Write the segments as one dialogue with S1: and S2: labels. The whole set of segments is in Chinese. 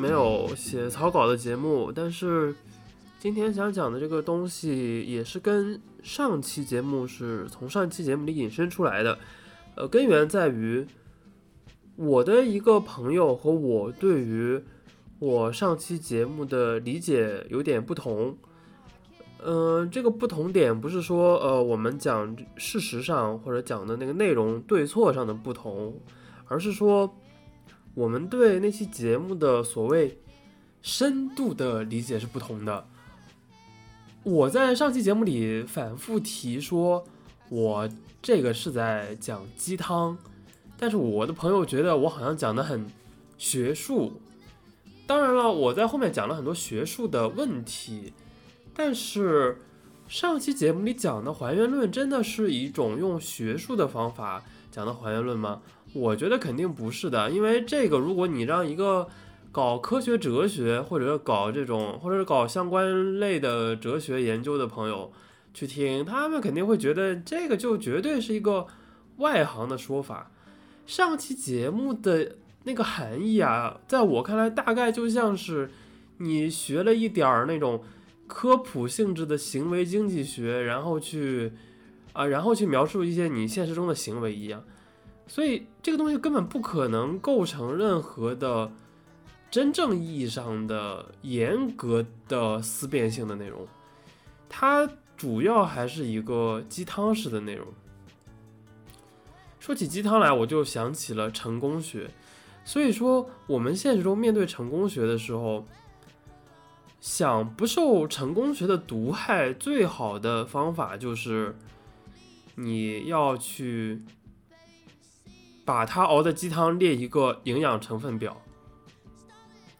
S1: 没有写草稿的节目，但是今天想讲的这个东西也是跟上期节目是从上期节目里引申出来的。呃，根源在于我的一个朋友和我对于我上期节目的理解有点不同。嗯，这个不同点不是说呃我们讲事实上或者讲的那个内容对错上的不同，而是说。我们对那期节目的所谓深度的理解是不同的。我在上期节目里反复提说，我这个是在讲鸡汤，但是我的朋友觉得我好像讲的很学术。当然了，我在后面讲了很多学术的问题，但是上期节目里讲的还原论真的是一种用学术的方法讲的还原论吗？我觉得肯定不是的，因为这个，如果你让一个搞科学哲学或者搞这种，或者是搞相关类的哲学研究的朋友去听，他们肯定会觉得这个就绝对是一个外行的说法。上期节目的那个含义啊，在我看来，大概就像是你学了一点儿那种科普性质的行为经济学，然后去啊，然后去描述一些你现实中的行为一样。所以这个东西根本不可能构成任何的真正意义上的严格的思辨性的内容，它主要还是一个鸡汤式的内容。说起鸡汤来，我就想起了成功学。所以说，我们现实中面对成功学的时候，想不受成功学的毒害，最好的方法就是你要去。把他熬的鸡汤列一个营养成分表，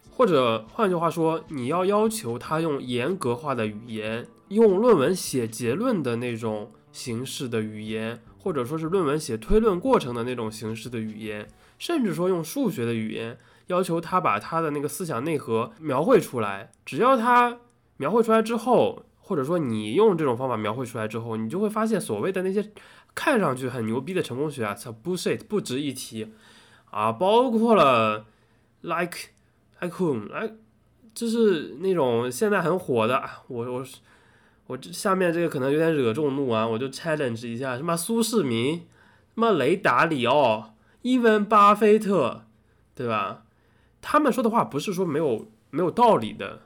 S1: 或者换句话说，你要要求他用严格化的语言，用论文写结论的那种形式的语言，或者说是论文写推论过程的那种形式的语言，甚至说用数学的语言，要求他把他的那个思想内核描绘出来。只要他描绘出来之后，或者说你用这种方法描绘出来之后，你就会发现所谓的那些。看上去很牛逼的成功学啊，操，bullshit，不值一提啊！包括了 like icon，来，就是那种现在很火的，我我我这下面这个可能有点惹众怒啊，我就 challenge 一下，什么苏世民，什么雷达里奥，伊文巴菲特，对吧？他们说的话不是说没有没有道理的，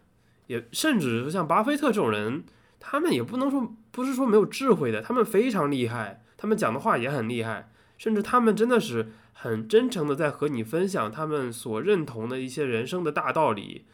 S1: 也甚至是像巴菲特这种人，他们也不能说不是说没有智慧的，他们非常厉害。他们讲的话也很厉害，甚至他们真的是很真诚的在和你分享他们所认同的一些人生的大道理，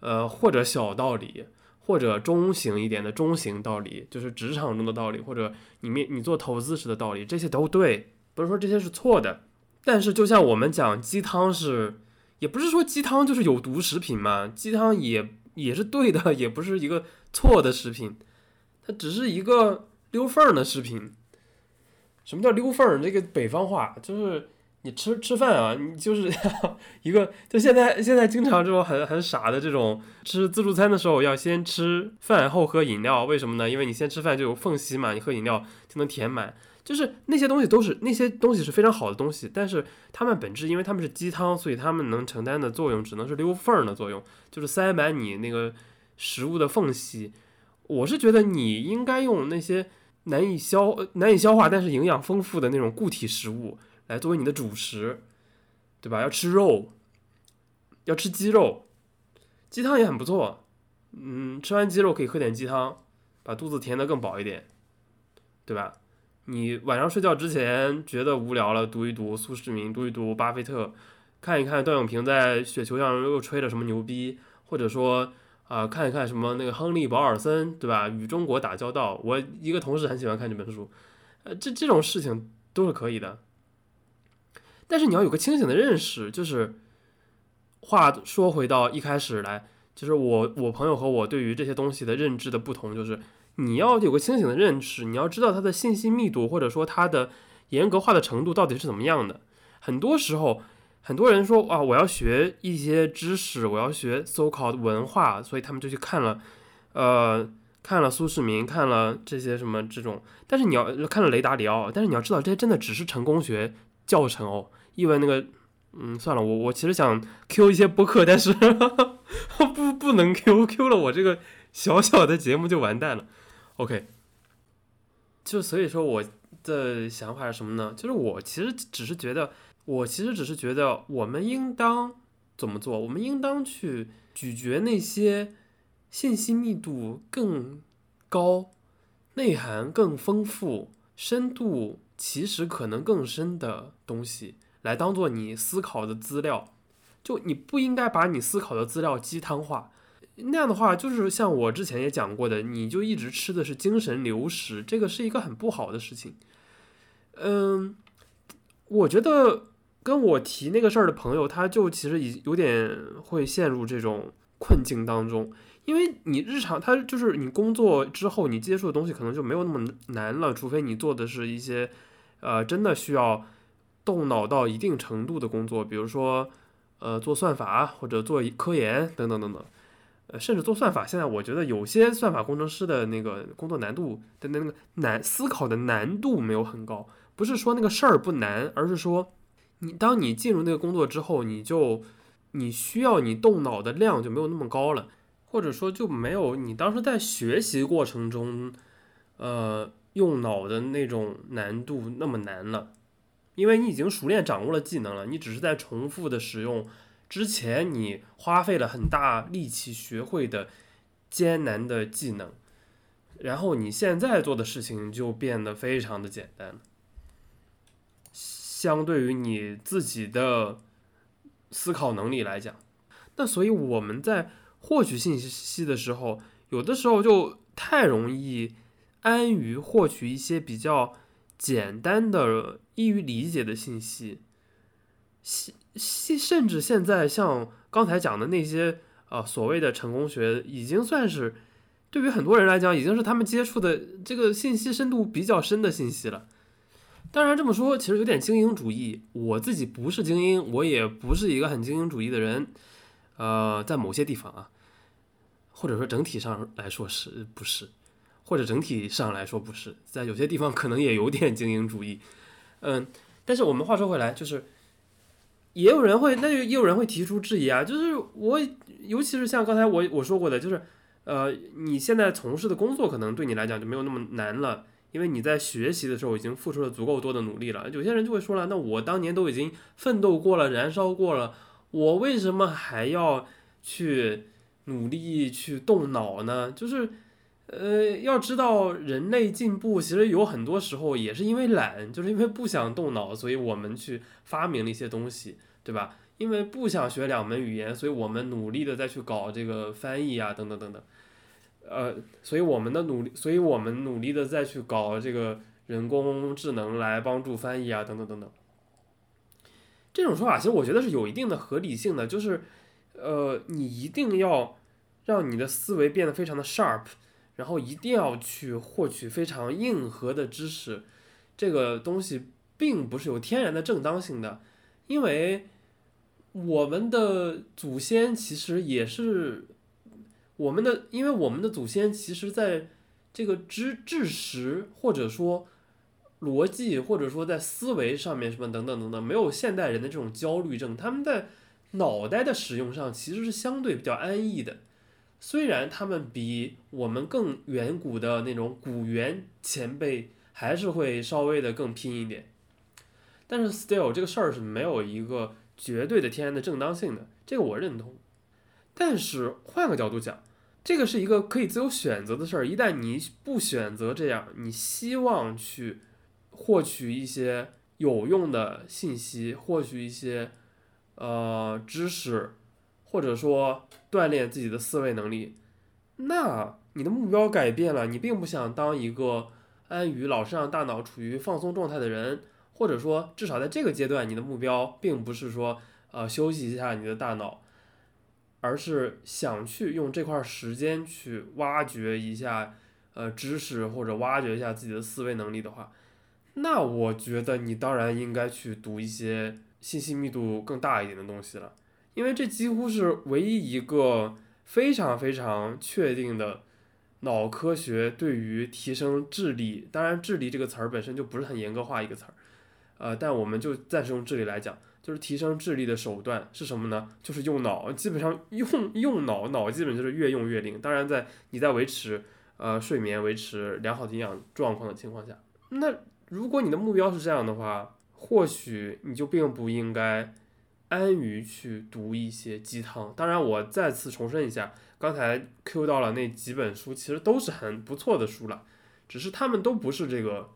S1: 呃，或者小道理，或者中型一点的中型道理，就是职场中的道理，或者你面你做投资时的道理，这些都对，不是说这些是错的。但是就像我们讲鸡汤是，也不是说鸡汤就是有毒食品嘛，鸡汤也也是对的，也不是一个错的食品，它只是一个溜缝儿的食品。什么叫溜缝儿？这个北方话就是你吃吃饭啊，你就是 一个就现在现在经常这种很很傻的这种吃自助餐的时候要先吃饭后喝饮料，为什么呢？因为你先吃饭就有缝隙嘛，你喝饮料就能填满。就是那些东西都是那些东西是非常好的东西，但是它们本质因为它们是鸡汤，所以它们能承担的作用只能是溜缝儿的作用，就是塞满你那个食物的缝隙。我是觉得你应该用那些。难以消难以消化，但是营养丰富的那种固体食物来作为你的主食，对吧？要吃肉，要吃鸡肉，鸡汤也很不错。嗯，吃完鸡肉可以喝点鸡汤，把肚子填得更饱一点，对吧？你晚上睡觉之前觉得无聊了，读一读苏世民，读一读巴菲特，看一看段永平在雪球上又吹了什么牛逼，或者说。啊，看一看什么那个亨利·保尔森，对吧？与中国打交道，我一个同事很喜欢看这本书，呃，这这种事情都是可以的。但是你要有个清醒的认识，就是话说回到一开始来，就是我我朋友和我对于这些东西的认知的不同，就是你要有个清醒的认识，你要知道它的信息密度或者说它的严格化的程度到底是怎么样的。很多时候。很多人说啊，我要学一些知识，我要学 so called 文化，所以他们就去看了，呃，看了苏世民，看了这些什么这种。但是你要看了雷达里奥，但是你要知道，这些真的只是成功学教程哦。因为那个嗯，算了，我我其实想 Q 一些播客，但是 不不能 Q，Q 了我这个小小的节目就完蛋了。OK，就所以说我的想法是什么呢？就是我其实只是觉得，我其实只是觉得，我们应当怎么做？我们应当去咀嚼那些信息密度更高、内涵更丰富、深度其实可能更深的东西。来当做你思考的资料，就你不应该把你思考的资料鸡汤化，那样的话就是像我之前也讲过的，你就一直吃的是精神流食，这个是一个很不好的事情。嗯，我觉得跟我提那个事儿的朋友，他就其实已有点会陷入这种困境当中，因为你日常他就是你工作之后你接触的东西可能就没有那么难了，除非你做的是一些呃真的需要。动脑到一定程度的工作，比如说，呃，做算法或者做科研等等等等，呃，甚至做算法。现在我觉得有些算法工程师的那个工作难度的那个难思考的难度没有很高，不是说那个事儿不难，而是说你当你进入那个工作之后，你就你需要你动脑的量就没有那么高了，或者说就没有你当时在学习过程中，呃，用脑的那种难度那么难了。因为你已经熟练掌握了技能了，你只是在重复的使用之前你花费了很大力气学会的艰难的技能，然后你现在做的事情就变得非常的简单了。相对于你自己的思考能力来讲，那所以我们在获取信息的时候，有的时候就太容易安于获取一些比较。简单的、易于理解的信息，现现甚至现在像刚才讲的那些呃所谓的成功学，已经算是对于很多人来讲，已经是他们接触的这个信息深度比较深的信息了。当然这么说其实有点精英主义，我自己不是精英，我也不是一个很精英主义的人，呃，在某些地方啊，或者说整体上来说是不是？或者整体上来说不是，在有些地方可能也有点精英主义，嗯，但是我们话说回来，就是也有人会，那也有人会提出质疑啊，就是我，尤其是像刚才我我说过的，就是呃，你现在从事的工作可能对你来讲就没有那么难了，因为你在学习的时候已经付出了足够多的努力了。有些人就会说了，那我当年都已经奋斗过了，燃烧过了，我为什么还要去努力去动脑呢？就是。呃，要知道人类进步其实有很多时候也是因为懒，就是因为不想动脑，所以我们去发明了一些东西，对吧？因为不想学两门语言，所以我们努力的再去搞这个翻译啊，等等等等。呃，所以我们的努力，所以我们努力的再去搞这个人工智能来帮助翻译啊，等等等等。这种说法其实我觉得是有一定的合理性的，就是呃，你一定要让你的思维变得非常的 sharp。然后一定要去获取非常硬核的知识，这个东西并不是有天然的正当性的，因为我们的祖先其实也是我们的，因为我们的祖先其实在这个知知识或者说逻辑或者说在思维上面什么等等等等，没有现代人的这种焦虑症，他们在脑袋的使用上其实是相对比较安逸的。虽然他们比我们更远古的那种古猿前辈还是会稍微的更拼一点，但是 still 这个事儿是没有一个绝对的天然的正当性的，这个我认同。但是换个角度讲，这个是一个可以自由选择的事儿。一旦你不选择这样，你希望去获取一些有用的信息，获取一些呃知识。或者说锻炼自己的思维能力，那你的目标改变了，你并不想当一个安于老是让大脑处于放松状态的人，或者说至少在这个阶段，你的目标并不是说呃休息一下你的大脑，而是想去用这块时间去挖掘一下呃知识或者挖掘一下自己的思维能力的话，那我觉得你当然应该去读一些信息密度更大一点的东西了。因为这几乎是唯一一个非常非常确定的脑科学对于提升智力，当然智力这个词儿本身就不是很严格化一个词儿，呃，但我们就暂时用智力来讲，就是提升智力的手段是什么呢？就是用脑，基本上用用脑，脑基本就是越用越灵。当然，在你在维持呃睡眠、维持良好的营养状况的情况下，那如果你的目标是这样的话，或许你就并不应该安于去读一些鸡汤。当然，我再次重申一下，刚才 Q 到了那几本书，其实都是很不错的书了，只是他们都不是这个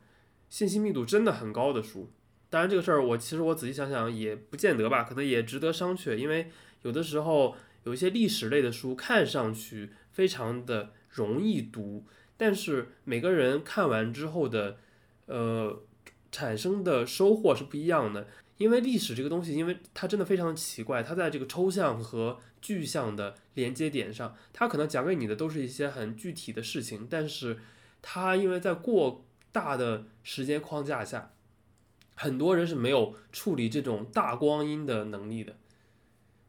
S1: 信息密度真的很高的书。当然，这个事儿我其实我仔细想想也不见得吧，可能也值得商榷。因为有的时候有一些历史类的书看上去非常的容易读，但是每个人看完之后的呃产生的收获是不一样的。因为历史这个东西，因为它真的非常奇怪，它在这个抽象和具象的连接点上，它可能讲给你的都是一些很具体的事情，但是它因为在过大的时间框架下。很多人是没有处理这种大光阴的能力的，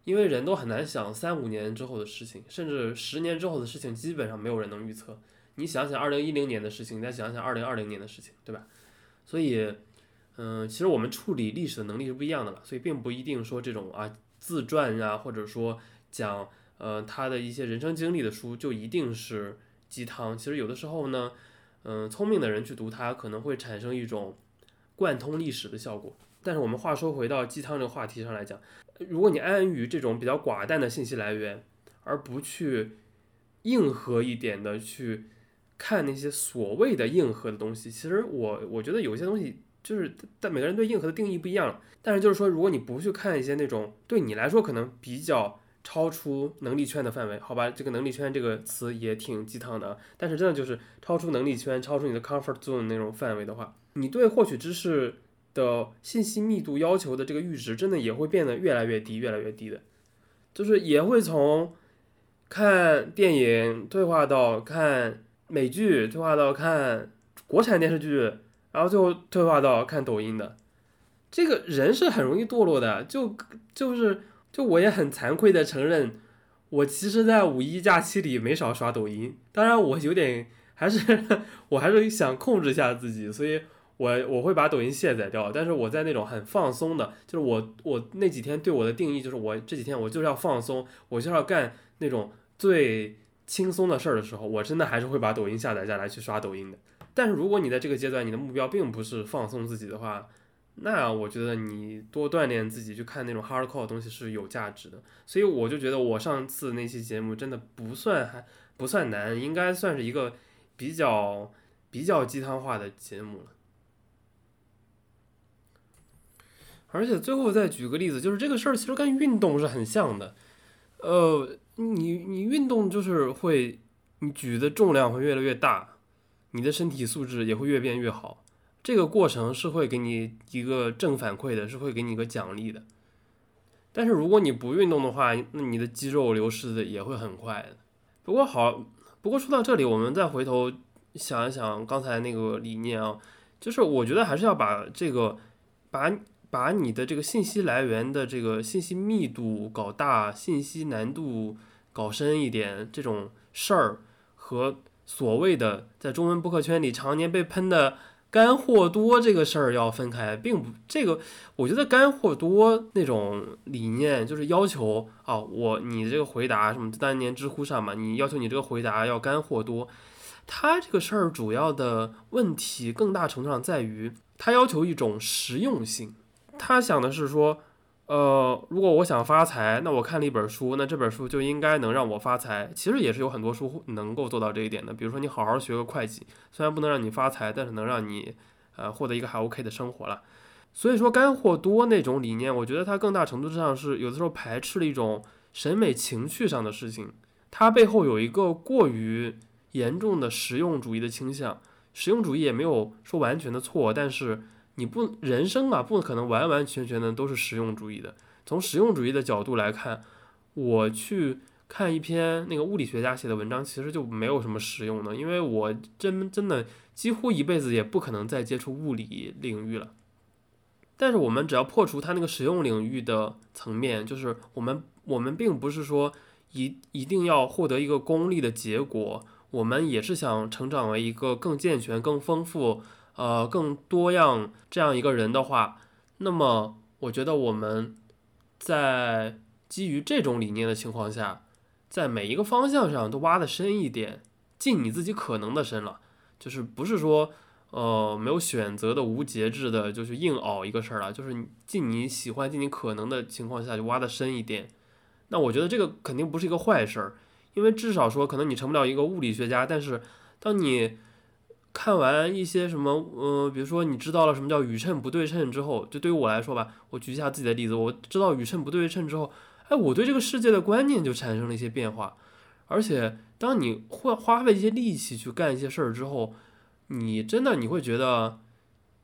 S1: 因为人都很难想三五年之后的事情，甚至十年之后的事情，基本上没有人能预测。你想想二零一零年的事情，你再想想二零二零年的事情，对吧？所以，嗯，其实我们处理历史的能力是不一样的了，所以并不一定说这种啊自传啊，或者说讲呃他的一些人生经历的书就一定是鸡汤。其实有的时候呢，嗯，聪明的人去读它，可能会产生一种。贯通历史的效果，但是我们话说回到鸡汤这个话题上来讲，如果你安于这种比较寡淡的信息来源，而不去硬核一点的去看那些所谓的硬核的东西，其实我我觉得有些东西就是，但每个人对硬核的定义不一样。但是就是说，如果你不去看一些那种对你来说可能比较超出能力圈的范围，好吧，这个能力圈这个词也挺鸡汤的啊，但是真的就是超出能力圈、超出你的 comfort zone 那种范围的话。你对获取知识的信息密度要求的这个阈值，真的也会变得越来越低，越来越低的，就是也会从看电影退化到看美剧，退化到看国产电视剧，然后最后退化到看抖音的。这个人是很容易堕落的，就就是就我也很惭愧的承认，我其实，在五一假期里没少刷抖音。当然，我有点还是 我还是想控制一下自己，所以。我我会把抖音卸载掉，但是我在那种很放松的，就是我我那几天对我的定义就是我这几天我就是要放松，我就是要干那种最轻松的事儿的时候，我真的还是会把抖音下载下来去刷抖音的。但是如果你在这个阶段你的目标并不是放松自己的话，那我觉得你多锻炼自己去看那种 hardcore 的东西是有价值的。所以我就觉得我上次那期节目真的不算还不算难，应该算是一个比较比较鸡汤化的节目了。而且最后再举个例子，就是这个事儿其实跟运动是很像的，呃，你你运动就是会，你举的重量会越来越大，你的身体素质也会越变越好，这个过程是会给你一个正反馈的，是会给你一个奖励的。但是如果你不运动的话，那你的肌肉流失的也会很快的。不过好，不过说到这里，我们再回头想一想刚才那个理念啊，就是我觉得还是要把这个把。把你的这个信息来源的这个信息密度搞大，信息难度搞深一点，这种事儿和所谓的在中文播客圈里常年被喷的干货多这个事儿要分开，并不这个，我觉得干货多那种理念就是要求啊，我你这个回答什么当年知乎上嘛，你要求你这个回答要干货多，它这个事儿主要的问题更大程度上在于它要求一种实用性。他想的是说，呃，如果我想发财，那我看了一本书，那这本书就应该能让我发财。其实也是有很多书能够做到这一点的，比如说你好好学个会计，虽然不能让你发财，但是能让你呃获得一个还 OK 的生活了。所以说干货多那种理念，我觉得它更大程度上是有的时候排斥了一种审美情趣上的事情，它背后有一个过于严重的实用主义的倾向。实用主义也没有说完全的错，但是。你不人生啊，不可能完完全全的都是实用主义的。从实用主义的角度来看，我去看一篇那个物理学家写的文章，其实就没有什么实用的，因为我真真的几乎一辈子也不可能再接触物理领域了。但是我们只要破除它那个实用领域的层面，就是我们我们并不是说一一定要获得一个功利的结果，我们也是想成长为一个更健全、更丰富。呃，更多样这样一个人的话，那么我觉得我们在基于这种理念的情况下，在每一个方向上都挖的深一点，尽你自己可能的深了，就是不是说呃没有选择的无节制的就去硬熬一个事儿了，就是尽你喜欢、尽你可能的情况下就挖的深一点。那我觉得这个肯定不是一个坏事儿，因为至少说可能你成不了一个物理学家，但是当你看完一些什么，呃，比如说你知道了什么叫宇称不对称之后，就对于我来说吧，我举一下自己的例子，我知道宇称不对称之后，哎，我对这个世界的观念就产生了一些变化，而且当你会花费一些力气去干一些事儿之后，你真的你会觉得，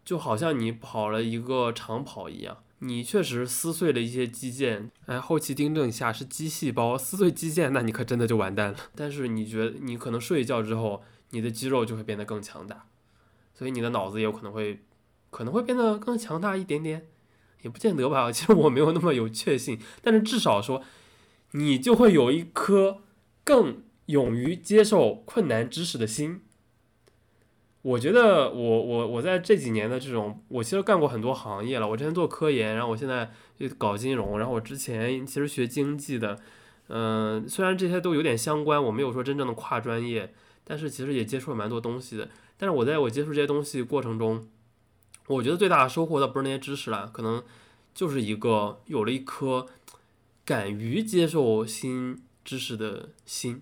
S1: 就好像你跑了一个长跑一样。你确实撕碎了一些肌腱，哎，后期订正一下是肌细胞撕碎肌腱，那你可真的就完蛋了。但是你觉得你可能睡一觉之后，你的肌肉就会变得更强大，所以你的脑子也有可能会可能会变得更强大一点点，也不见得吧。其实我没有那么有确信，但是至少说，你就会有一颗更勇于接受困难知识的心。我觉得我我我在这几年的这种，我其实干过很多行业了。我之前做科研，然后我现在就搞金融，然后我之前其实学经济的，嗯，虽然这些都有点相关，我没有说真正的跨专业，但是其实也接触了蛮多东西的。但是我在我接触这些东西过程中，我觉得最大的收获倒不是那些知识了，可能就是一个有了一颗敢于接受新知识的心。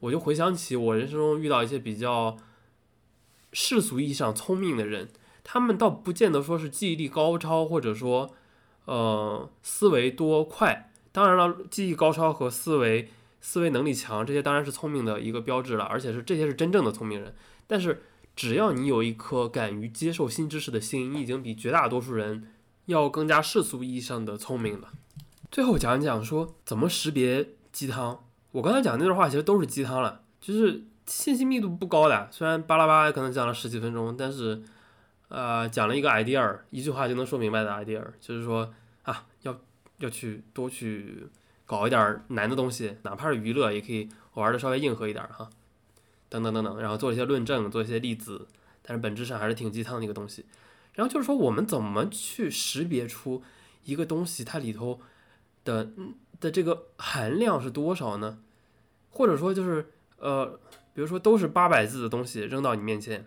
S1: 我就回想起我人生中遇到一些比较。世俗意义上聪明的人，他们倒不见得说是记忆力高超，或者说，呃，思维多快。当然了，记忆高超和思维思维能力强，这些当然是聪明的一个标志了，而且是这些是真正的聪明人。但是，只要你有一颗敢于接受新知识的心，你已经比绝大多数人要更加世俗意义上的聪明了。最后讲一讲说怎么识别鸡汤。我刚才讲那段话其实都是鸡汤了，就是。信息密度不高的，虽然巴拉巴拉可能讲了十几分钟，但是，呃，讲了一个 idea，一句话就能说明白的 idea，就是说啊，要要去多去搞一点难的东西，哪怕是娱乐，也可以玩的稍微硬核一点哈，等等等等，然后做一些论证，做一些例子，但是本质上还是挺鸡汤的一个东西。然后就是说，我们怎么去识别出一个东西它里头的的这个含量是多少呢？或者说就是呃。比如说，都是八百字的东西扔到你面前，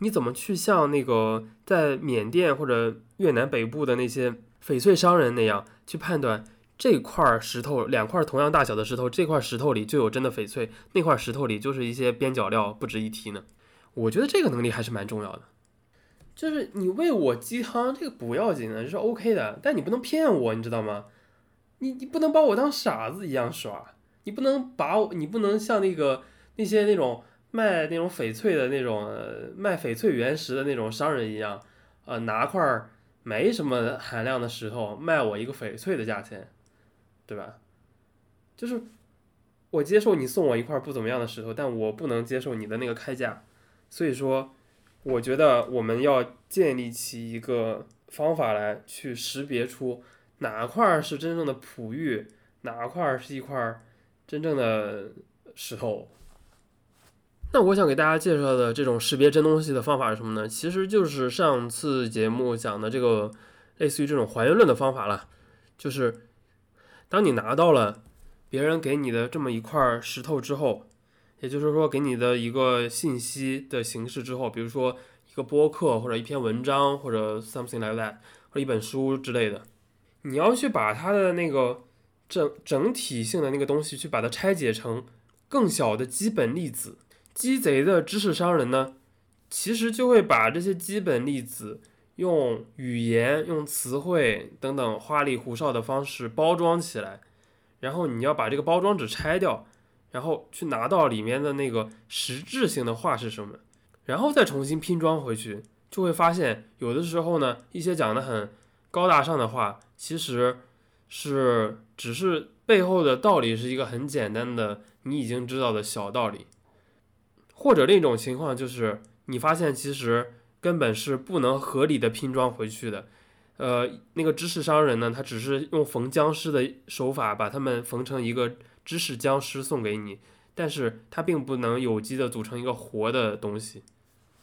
S1: 你怎么去像那个在缅甸或者越南北部的那些翡翠商人那样去判断这块石头两块同样大小的石头，这块石头里就有真的翡翠，那块石头里就是一些边角料，不值一提呢？我觉得这个能力还是蛮重要的。就是你喂我鸡汤，这个不要紧的，这是 OK 的，但你不能骗我，你知道吗？你你不能把我当傻子一样耍，你不能把我，你不能像那个。那些那种卖那种翡翠的那种卖翡翠原石的那种商人一样，呃，拿块没什么含量的石头卖我一个翡翠的价钱，对吧？就是我接受你送我一块不怎么样的石头，但我不能接受你的那个开价。所以说，我觉得我们要建立起一个方法来去识别出哪块是真正的璞玉，哪块是一块真正的石头。那我想给大家介绍的这种识别真东西的方法是什么呢？其实就是上次节目讲的这个类似于这种还原论的方法了。就是当你拿到了别人给你的这么一块石头之后，也就是说给你的一个信息的形式之后，比如说一个播客或者一篇文章或者 something like that，或者一本书之类的，你要去把它的那个整整体性的那个东西去把它拆解成更小的基本粒子。鸡贼的知识商人呢，其实就会把这些基本粒子用语言、用词汇等等花里胡哨的方式包装起来，然后你要把这个包装纸拆掉，然后去拿到里面的那个实质性的话是什么，然后再重新拼装回去，就会发现有的时候呢，一些讲的很高大上的话，其实是只是背后的道理是一个很简单的你已经知道的小道理。或者另一种情况就是，你发现其实根本是不能合理的拼装回去的，呃，那个知识商人呢，他只是用缝僵尸的手法把它们缝成一个知识僵尸送给你，但是它并不能有机的组成一个活的东西，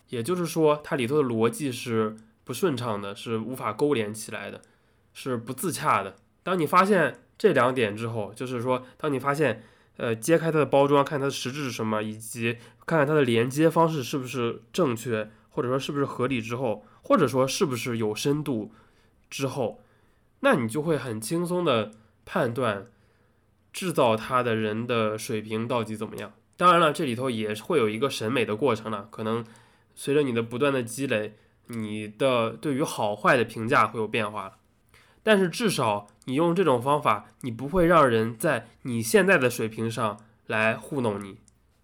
S1: 也就是说，它里头的逻辑是不顺畅的，是无法勾连起来的，是不自洽的。当你发现这两点之后，就是说，当你发现，呃，揭开它的包装，看它的实质是什么，以及看看它的连接方式是不是正确，或者说是不是合理之后，或者说是不是有深度之后，那你就会很轻松的判断制造它的人的水平到底怎么样。当然了，这里头也会有一个审美的过程了，可能随着你的不断的积累，你的对于好坏的评价会有变化。但是至少你用这种方法，你不会让人在你现在的水平上来糊弄你，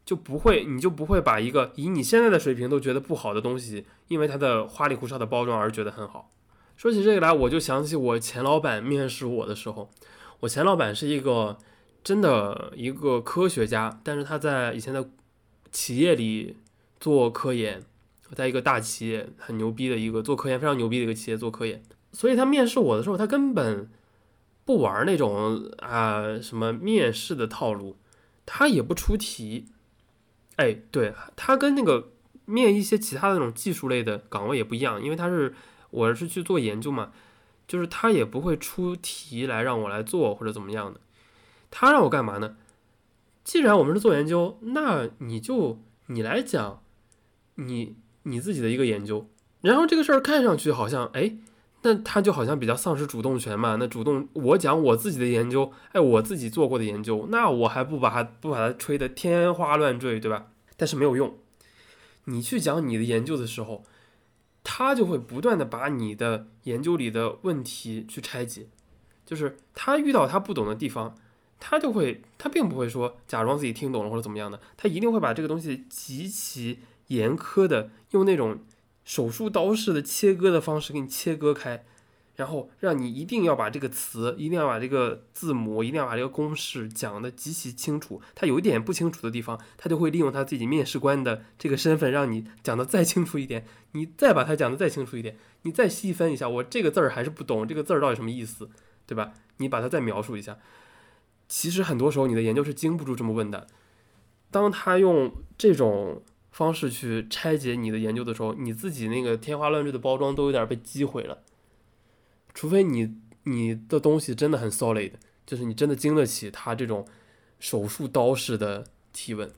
S1: 就不会，你就不会把一个以你现在的水平都觉得不好的东西，因为它的花里胡哨的包装而觉得很好。说起这个来，我就想起我前老板面试我的时候，我前老板是一个真的一个科学家，但是他在以前的企业里做科研，在一个大企业很牛逼的一个做科研非常牛逼的一个企业做科研。所以他面试我的时候，他根本不玩那种啊什么面试的套路，他也不出题。哎，对他跟那个面一些其他的那种技术类的岗位也不一样，因为他是我是去做研究嘛，就是他也不会出题来让我来做或者怎么样的。他让我干嘛呢？既然我们是做研究，那你就你来讲你你自己的一个研究，然后这个事儿看上去好像哎。那他就好像比较丧失主动权嘛？那主动我讲我自己的研究，哎，我自己做过的研究，那我还不把它不把它吹得天花乱坠，对吧？但是没有用，你去讲你的研究的时候，他就会不断的把你的研究里的问题去拆解，就是他遇到他不懂的地方，他就会他并不会说假装自己听懂了或者怎么样的，他一定会把这个东西极其严苛的用那种。手术刀式的切割的方式给你切割开，然后让你一定要把这个词，一定要把这个字母，一定要把这个公式讲的极其清楚。他有一点不清楚的地方，他就会利用他自己面试官的这个身份，让你讲的再清楚一点。你再把它讲的再清楚一点，你再细分一下，我这个字儿还是不懂，这个字儿到底什么意思，对吧？你把它再描述一下。其实很多时候你的研究是经不住这么问的。当他用这种。方式去拆解你的研究的时候，你自己那个天花乱坠的包装都有点被击毁了。除非你你的东西真的很 solid，就是你真的经得起他这种手术刀式的提问。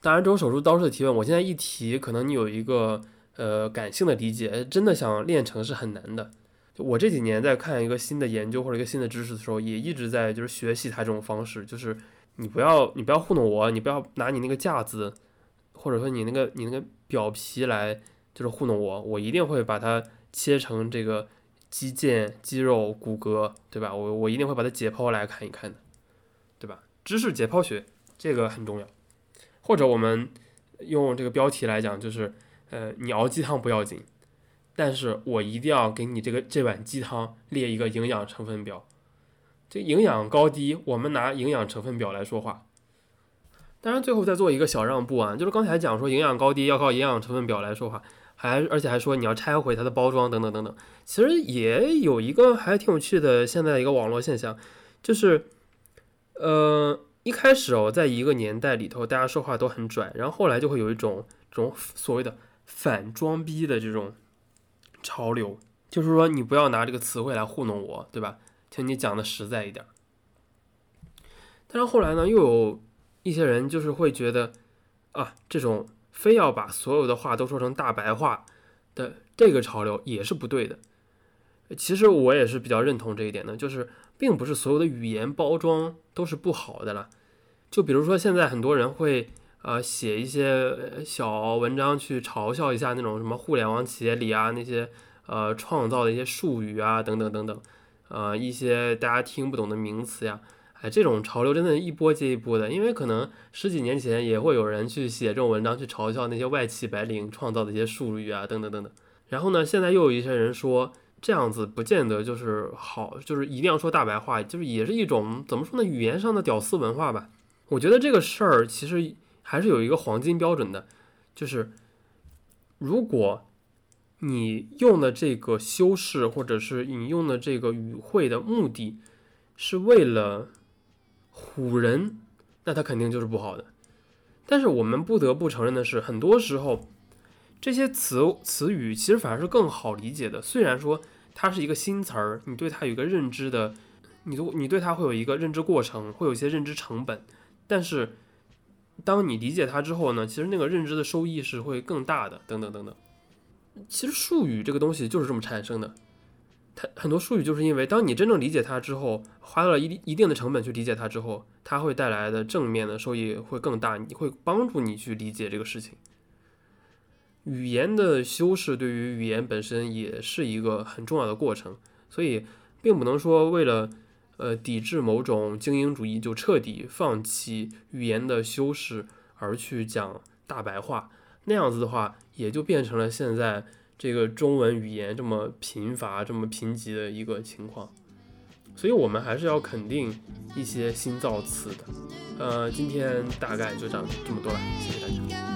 S1: 当然，这种手术刀式的提问，我现在一提，可能你有一个呃感性的理解，真的想练成是很难的。我这几年在看一个新的研究或者一个新的知识的时候，也一直在就是学习他这种方式，就是你不要你不要糊弄我，你不要拿你那个架子。或者说你那个你那个表皮来就是糊弄我，我一定会把它切成这个肌腱、肌肉、骨骼，对吧？我我一定会把它解剖来看一看的，对吧？知识解剖学这个很重要。或者我们用这个标题来讲，就是呃，你熬鸡汤不要紧，但是我一定要给你这个这碗鸡汤列一个营养成分表，这营养高低，我们拿营养成分表来说话。当然，最后再做一个小让步啊，就是刚才讲说营养高低要靠营养成分表来说话，还而且还说你要拆毁它的包装等等等等。其实也有一个还挺有趣的现在一个网络现象，就是，呃，一开始哦，在一个年代里头，大家说话都很拽，然后后来就会有一种这种所谓的反装逼的这种潮流，就是说你不要拿这个词汇来糊弄我，对吧？请你讲的实在一点。但是后来呢，又有。一些人就是会觉得，啊，这种非要把所有的话都说成大白话的这个潮流也是不对的。其实我也是比较认同这一点的，就是并不是所有的语言包装都是不好的了。就比如说现在很多人会呃写一些小文章去嘲笑一下那种什么互联网企业里啊那些呃创造的一些术语啊等等等等，呃一些大家听不懂的名词呀。哎，这种潮流真的一波接一波的，因为可能十几年前也会有人去写这种文章，去嘲笑那些外企白领创造的一些术语啊，等等等等。然后呢，现在又有一些人说这样子不见得就是好，就是一定要说大白话，就是也是一种怎么说呢，语言上的屌丝文化吧。我觉得这个事儿其实还是有一个黄金标准的，就是如果你用的这个修饰或者是引用的这个语汇的目的是为了。唬人，那他肯定就是不好的。但是我们不得不承认的是，很多时候这些词词语其实反而是更好理解的。虽然说它是一个新词儿，你对它有一个认知的，你都你对它会有一个认知过程，会有一些认知成本，但是当你理解它之后呢，其实那个认知的收益是会更大的。等等等等。其实术语这个东西就是这么产生的。它很多术语就是因为当你真正理解它之后，花了一一定的成本去理解它之后，它会带来的正面的收益会更大，你会帮助你去理解这个事情。语言的修饰对于语言本身也是一个很重要的过程，所以并不能说为了呃抵制某种精英主义就彻底放弃语言的修饰而去讲大白话，那样子的话也就变成了现在。这个中文语言这么贫乏、这么贫瘠的一个情况，所以我们还是要肯定一些新造词的。呃，今天大概就讲这么多了，谢谢大家。